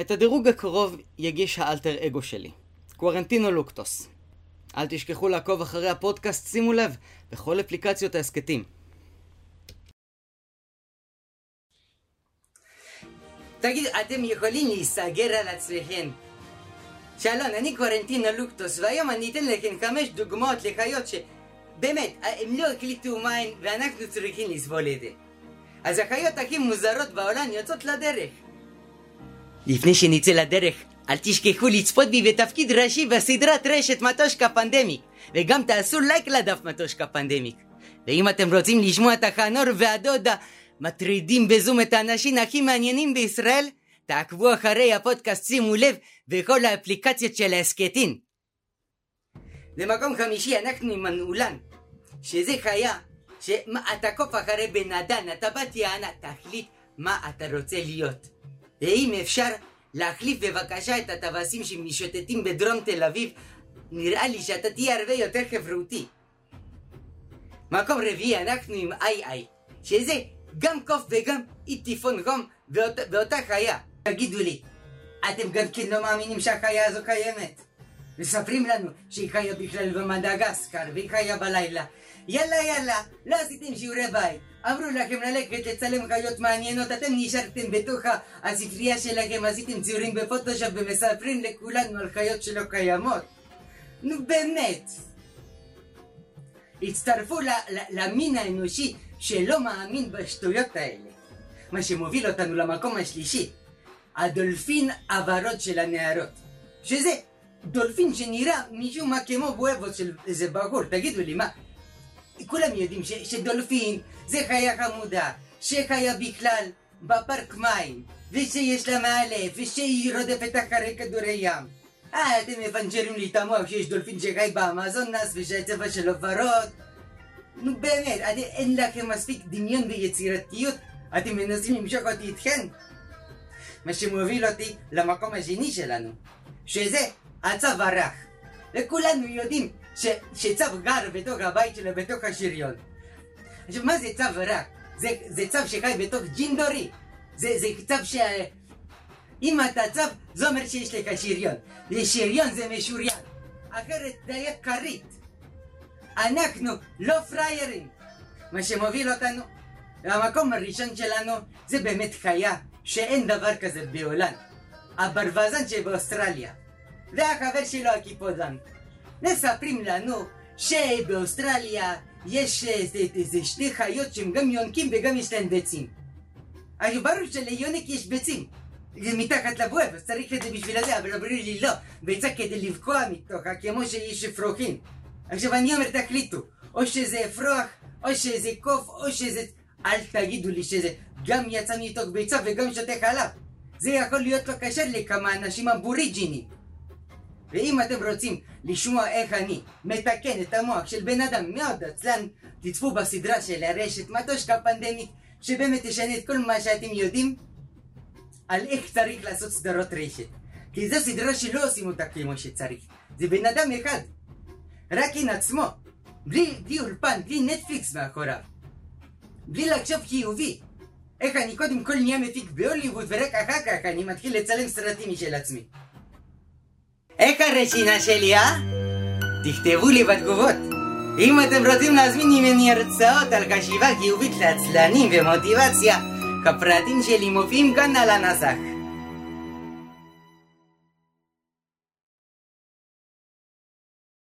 את הדירוג הקרוב יגיש האלטר אגו שלי, קוורנטינו לוקטוס. אל תשכחו לעקוב אחרי הפודקאסט, שימו לב, בכל אפליקציות ההסכתים. תגידו, אתם יכולים להיסגר על עצמכם. שלום, אני קוורנטינו לוקטוס, והיום אני אתן לכם חמש דוגמאות לחיות שבאמת, הם לא הקליטו מים ואנחנו צריכים לסבול את זה. אז החיות הכי מוזרות בעולם יוצאות לדרך. לפני שנצא לדרך, אל תשכחו לצפות בי בתפקיד ראשי בסדרת רשת מטושקה פנדמיק, וגם תעשו לייק לדף מטושקה פנדמיק. ואם אתם רוצים לשמוע את החנור והדודה מטרידים בזום את האנשים הכי מעניינים בישראל, תעקבו אחרי הפודקאסט, שימו לב, בכל האפליקציות של ההסכתים. במקום חמישי אנחנו עם מנעולן, שזה חיה שאתה קוף אחרי בן אדם, אתה בת יענה, תחליט מה אתה רוצה להיות. ואם אפשר, להחליף בבקשה את הטווסים שמשוטטים בדרום תל אביב, נראה לי שאתה תהיה הרבה יותר חברותי. מקום רביעי, אנחנו עם איי איי, שזה גם קוף וגם אי טיפון חום באות, באותה חיה. תגידו לי, אתם גם כן לא מאמינים שהחיה הזו קיימת? מספרים לנו שהיא חיה בכלל במדגסקר והיא חיה בלילה. יאללה יאללה, לא עשיתם שיעורי בית. אמרו לכם ללכת לצלם חיות מעניינות, אתם נשארתם בתוך הספרייה שלכם, עשיתם ציורים בפוטושופ ומספרים לכולנו על חיות שלא קיימות. נו באמת. הצטרפו למין האנושי שלא מאמין בשטויות האלה. מה שמוביל אותנו למקום השלישי, הדולפין הוורוד של הנערות. שזה דולפין שנראה משום מה כמו בואבוס של איזה בחור, תגידו לי מה, כולם יודעים ש, שדולפין זה חיה חמודה, שחיה בכלל בפארק מים, ושיש לה מעלף, ושהיא רודפת אחרי כדורי ים. אה, אתם מפנצ'רים לי את המוח שיש דולפין שחי באמזונס ושהצבע שלו ורוד. נו באמת, אני, אין לכם מספיק דמיון ויצירתיות, אתם מנסים למשוך אותי איתכם? מה שמוביל אותי למקום השני שלנו, שזה הצו הרך. וכולנו יודעים ש, שצו גר בתוך הבית שלו, בתוך השריון. עכשיו, מה זה צו רך? זה, זה צו שחי בתוך ג'ינדורי. זה, זה צו ש... אם אתה צו, זה אומר שיש לך שריון. ושריון זה משוריין. אחרת זה היה כרית. אנחנו לא פריירים. מה שמוביל אותנו והמקום הראשון שלנו זה באמת חיה שאין דבר כזה בעולם. הברווזן שבאוסטרליה. והחבר שלו הקיפודן. מספרים לנו שבאוסטרליה יש איזה שתי חיות שהם גם יונקים וגם יש להם ביצים. אז ברור שליונק יש ביצים. מתחת לבוהב, אז צריך את זה בשביל זה, אבל אמרו לי לא, ביצה כדי לבקוע מתוכה, כמו שיש אפרוחים. עכשיו אני אומר תחליטו, או שזה אפרוח, או שזה קוף, או שזה... אל תגידו לי שזה גם יצא מתוך ביצה וגם שותה חלב. זה יכול להיות לא קשר לכמה אנשים אבוריג'ינים. ואם אתם רוצים לשמוע איך אני מתקן את המוח של בן אדם מאוד עצלן, תצפו בסדרה של הרשת מטושקה פנדמית, שבאמת תשנה את כל מה שאתם יודעים על איך צריך לעשות סדרות רשת. כי זו סדרה שלא עושים אותה כמו שצריך. זה בן אדם אחד. רק עם עצמו. בלי, בלי אולפן, בלי נטפליקס מאחוריו. בלי לחשוב חיובי. איך אני קודם כל נהיה מפיק בהוליווד ורק אחר כך אני מתחיל לצלם סרטים משל עצמי. איך הרשינה שלי, אה? תכתבו לי בתגובות. אם אתם רוצים להזמין ממני הרצאות על חשיבה חיובית לעצלנים ומוטיבציה, הפרטים שלי מופיעים כאן על הנסח.